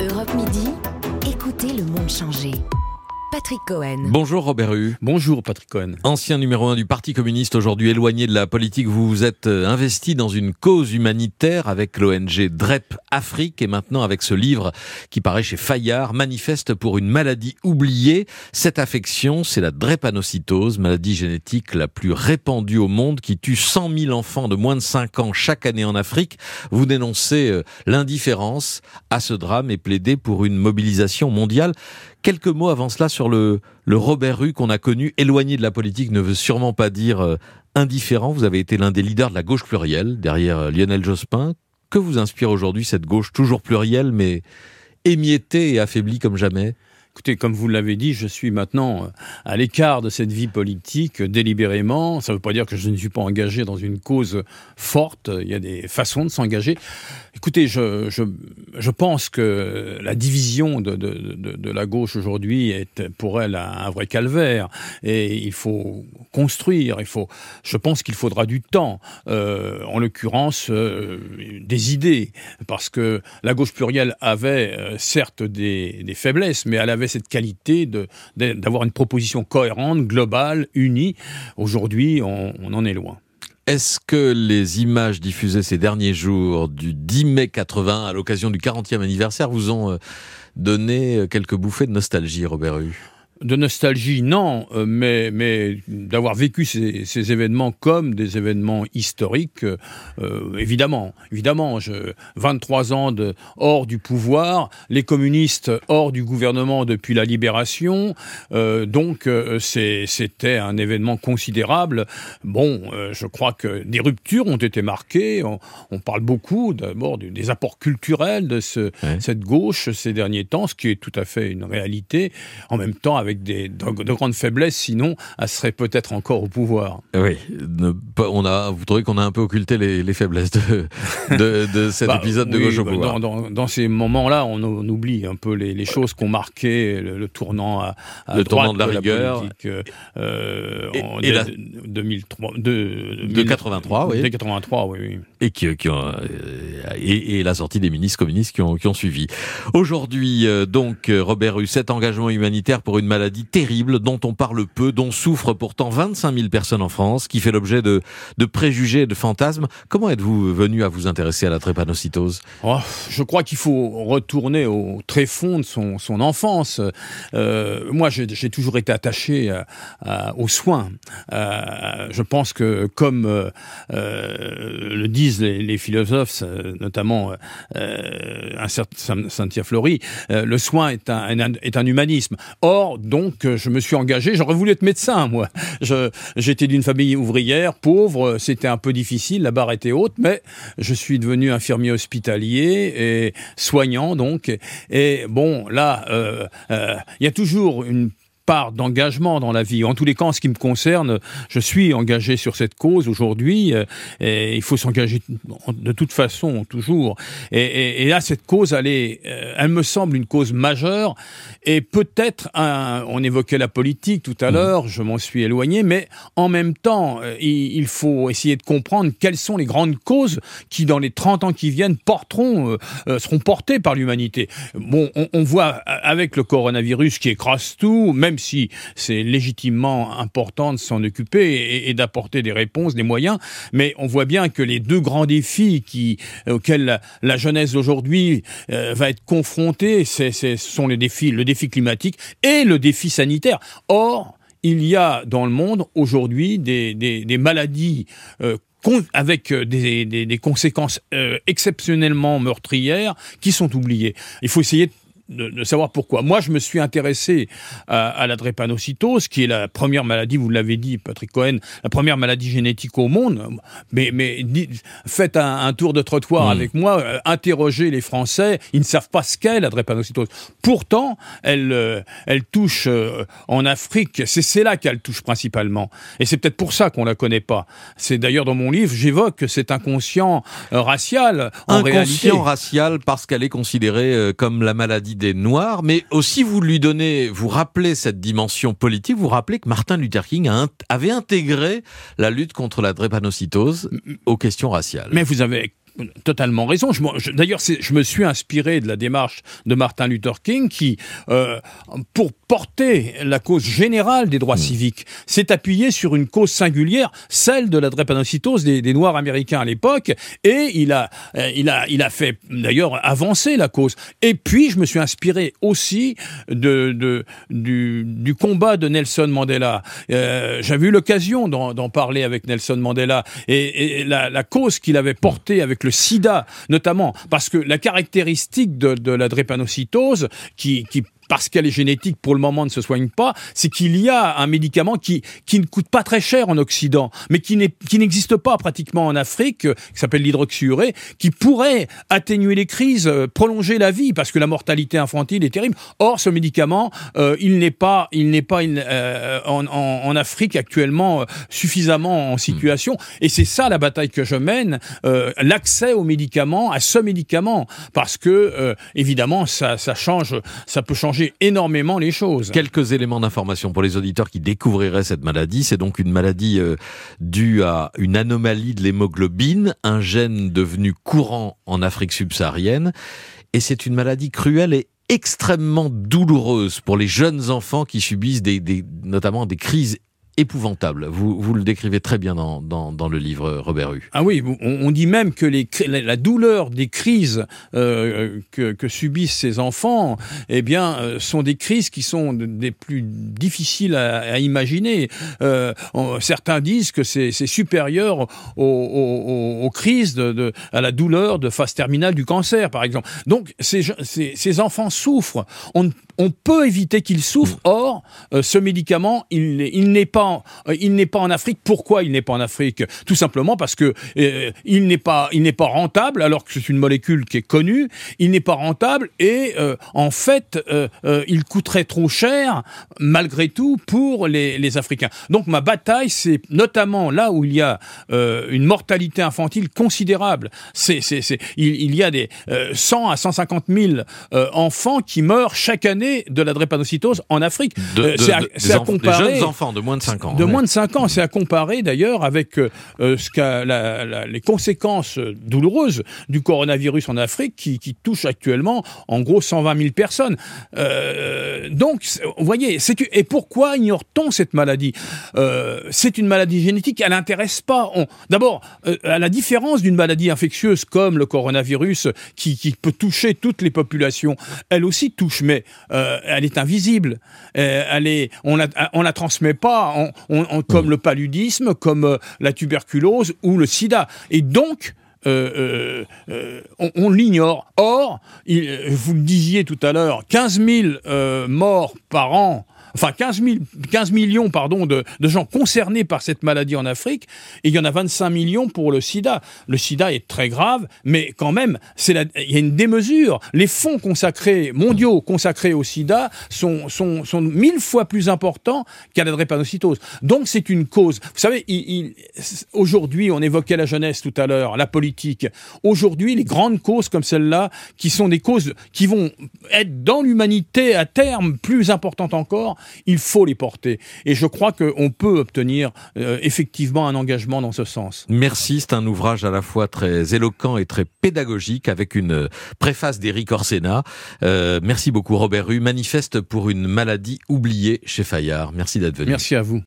Europe Midi, écoutez le monde changer. Patrick Cohen. Bonjour Robert Hue. Bonjour Patrick Cohen. Ancien numéro un du Parti communiste, aujourd'hui éloigné de la politique, vous vous êtes euh, investi dans une cause humanitaire avec l'ONG DREP Afrique et maintenant avec ce livre qui paraît chez Fayard, manifeste pour une maladie oubliée. Cette affection, c'est la drépanocytose, maladie génétique la plus répandue au monde qui tue 100 000 enfants de moins de 5 ans chaque année en Afrique. Vous dénoncez euh, l'indifférence à ce drame et plaidez pour une mobilisation mondiale. Quelques mots avant cela sur le, le Robert Rue qu'on a connu, éloigné de la politique, ne veut sûrement pas dire euh, indifférent. Vous avez été l'un des leaders de la gauche plurielle, derrière euh, Lionel Jospin. Que vous inspire aujourd'hui cette gauche toujours plurielle, mais émiettée et affaiblie comme jamais? Écoutez, comme vous l'avez dit, je suis maintenant euh, à l'écart de cette vie politique délibérément. Ça ne veut pas dire que je ne suis pas engagé dans une cause forte. Il y a des façons de s'engager. Écoutez, je, je, je, pense que la division de, de, de, de la gauche aujourd'hui est pour elle un, un, vrai calvaire. Et il faut construire. Il faut. Je pense qu'il faudra du temps. Euh, en l'occurrence, euh, des idées, parce que la gauche plurielle avait euh, certes des, des faiblesses, mais elle avait cette qualité d'avoir une proposition cohérente, globale, unie. Aujourd'hui, on, en est loin. Est-ce que les images diffusées ces derniers jours du 10 mai 80 à l'occasion du 40e anniversaire vous ont donné quelques bouffées de nostalgie, Robert Hue? De nostalgie, non, euh, mais, mais d'avoir vécu ces, ces, événements comme des événements historiques, euh, évidemment. Évidemment, je, 23 ans de, hors du pouvoir, les communistes hors du gouvernement depuis la libération, euh, donc euh, c'était un événement considérable. Bon, euh, je crois que des ruptures ont été marquées. On, on parle beaucoup d'abord des apports culturels de ce, ouais. cette gauche ces derniers temps, ce qui est tout à fait une réalité. En même temps, avec avec des, de, de, grandes faiblesses, sinon elle serait peut-être encore au pouvoir. Oui, ne, on a, vous trouvez qu'on a un peu occulté les, les faiblesses de, de, de cet bah, épisode de oui, gauche au pouvoir dans, dans, dans ces moments-là, on, on, oublie un peu les, les choses qui ont marqué le, le tournant à, à le droite tournant de la rigueur. politique, euh, et, en, et la... 2003, de, de 83, oui. De 83, oui, oui. Et, qui, qui ont, euh, et, et, la sortie des ministres communistes qui ont, qui ont suivi. Aujourd'hui, euh, donc, Robert Hue, cet engagement humanitaire pour une maladie maladie terrible dont on parle peu, dont souffrent pourtant 25 000 personnes en France, qui fait l'objet de, de, préjugés et de fantasmes. Comment êtes-vous venu à vous intéresser à la drépanocytose? Oh, Je crois qu'il faut retourner au très fond de son, son enfance. Euh, moi, j'ai toujours été attaché à, à, aux soins. Euh, je pense que, comme euh, le disent les, les, philosophes, notamment un certain Saint-Pierre Fleury, le soin est un, est un humanisme. Or, donc je me suis engagé. J'aurais voulu être médecin, moi. J'étais d'une famille ouvrière, pauvre, c'était un peu difficile, la barre était haute, mais je suis devenu infirmier hospitalier et soignant, donc. Et bon, là, il euh, euh, y a toujours une part d'engagement dans la vie. En tous les cas, en ce qui me concerne, je suis engagé sur cette cause aujourd'hui. Euh, et il faut s'engager de toute façon, toujours. Et, et, et, là, cette cause, elle, est, euh, elle me semble une cause majeure. Et peut-être, on évoquait la politique tout à mmh. l'heure, je m'en suis éloigné, mais en même temps, euh, il, il, faut essayer de comprendre quelles sont les grandes causes qui, dans les 30 ans qui viennent, porteront, euh, seront portées par l'humanité. Bon, on, on voit avec le coronavirus qui écrase tout, même si c'est légitimement important de s'en occuper et, d'apporter des réponses, des moyens, mais on voit bien que les deux grands défis qui, auxquels la, jeunesse d'aujourd'hui euh, va être confrontée, ce sont les défis, le défi climatique et le défi sanitaire. Or, il y a dans le monde aujourd'hui des, maladies euh, avec des, conséquences euh, exceptionnellement meurtrières qui sont oubliées. Il faut essayer de de, de, savoir pourquoi. Moi, je me suis intéressé à, à la drépanocytose, qui est la première maladie, vous l'avez dit, Patrick Cohen, la première maladie génétique au monde. Mais, mais faites un, un tour de trottoir mmh. avec moi, euh, interrogez les Français, ils ne savent pas ce qu'est la drépanocytose. Pourtant, elle, euh, elle touche euh, en Afrique, c'est là qu'elle touche principalement. Et c'est peut-être pour ça qu'on la connaît pas. C'est d'ailleurs dans mon livre, j'évoque que c'est inconscient euh, racial. En inconscient réalité. racial parce qu'elle est considérée euh, comme la maladie des Noirs, mais aussi vous lui donnez, vous rappelez cette dimension politique, vous rappelez que Martin Luther King a, avait intégré la lutte contre la drépanocytose aux questions raciales. Mais vous avez totalement raison. D'ailleurs, je me suis inspiré de la démarche de Martin Luther King qui, euh, pour porter la cause générale des droits mmh. civiques, s'est appuyé sur une cause singulière, celle de la drépanocytose des, des Noirs américains à l'époque, et il a, euh, il a, il a fait d'ailleurs avancer la cause. Et puis, je me suis inspiré aussi de, de du, du, combat de Nelson Mandela. Euh, J'avais eu l'occasion d'en parler avec Nelson Mandela et, et la, la, cause qu'il avait portée avec le SIDA, notamment parce que la caractéristique de, la drépanocytose qui parce qu'elle est génétique, pour le moment ne se soigne pas, c'est qu'il y a un médicament qui, qui ne coûte pas très cher en Occident, mais qui n'existe pas pratiquement en Afrique, euh, qui s'appelle l'hydroxyurée, qui pourrait atténuer les crises, euh, prolonger la vie, parce que la mortalité infantile est terrible. Or, ce médicament, euh, il n'est pas, il n'est pas en, en, en, Afrique actuellement suffisamment en situation, et c'est ça la bataille que je mène, l'accès aux médicaments, à ce médicament, parce que évidemment, ça, ça change, ça peut changer énormément les choses. Quelques éléments d'information pour les auditeurs qui découvriraient cette maladie. C'est donc une maladie euh, due à une anomalie de l'hémoglobine, un gène devenu courant en Afrique subsaharienne. Et c'est une maladie cruelle et extrêmement douloureuse pour les jeunes enfants qui subissent notamment des crises épouvantable. Vous, vous le décrivez très bien dans, dans, le livre Robert Hue. Ah oui, on, dit même que la douleur des crises euh, que, subissent ces enfants, eh bien, euh, sont des crises qui sont des plus difficiles à, imaginer. Euh, certains disent que c'est supérieur aux, crises, de, à la douleur de phase terminale du cancer, par exemple. Donc, ces, ces, enfants souffrent. On, on peut éviter qu'ils souffrent. Mm. Or, euh, ce médicament, il, il n'est pas, euh, il n'est pas en Afrique. Pourquoi il n'est pas en Afrique? Tout simplement parce que euh, il n'est pas, il n'est pas rentable, alors que c'est une molécule qui est connue. Il n'est pas rentable et en fait, il coûterait trop cher malgré tout pour les, les Africains. Donc ma bataille, c'est notamment là où il y a une mortalité infantile considérable. C'est, c'est, c'est, il, il, y a des 100 à 150 000 enfants qui meurent chaque année de la drépanocytose en Afrique. Euh, c'est à, comparer. Des jeunes enfants de moins de 5 ans. De moins de 5 ans. C'est à comparer d'ailleurs avec euh, ce la, les conséquences douloureuses du coronavirus en Afrique qui, qui touche actuellement en gros 120 000 personnes. Euh, donc, vous voyez, et pourquoi ignore-t-on cette maladie? Euh, C'est une maladie génétique, elle n'intéresse pas. D'abord, à la différence d'une maladie infectieuse comme le coronavirus qui, qui peut toucher toutes les populations, elle aussi touche, mais euh, elle est invisible. Euh, elle est, on la, on la transmet pas, comme mm. le paludisme, comme euh, la tuberculose ou le sida. Et donc, on, on l'ignore. Or, il, vous le disiez tout à l'heure, 15 000 morts par an enfin 15, 15 millions pardon, de, de, gens concernés par cette maladie en Afrique, et il y en a 25 millions pour le sida. Le sida est très grave, mais quand même, c'est il y a une démesure. Les fonds consacrés, mondiaux consacrés au sida, sont, sont, sont mille fois plus importants qu'à la drépanocytose. Donc c'est une cause. Vous savez, aujourd'hui, on évoquait la jeunesse tout à l'heure, la politique. Aujourd'hui, les grandes causes comme celle-là, qui sont des causes qui vont être dans l'humanité à terme plus importantes encore, il faut les porter. Et je crois qu'on peut obtenir euh, effectivement un engagement dans ce sens. Merci, c'est un ouvrage à la fois très éloquent et très pédagogique avec une préface d'Éric Orsena. Euh, merci beaucoup Robert Rue. Manifeste pour une maladie oubliée chez Fayard. Merci d'être venu. Merci à vous.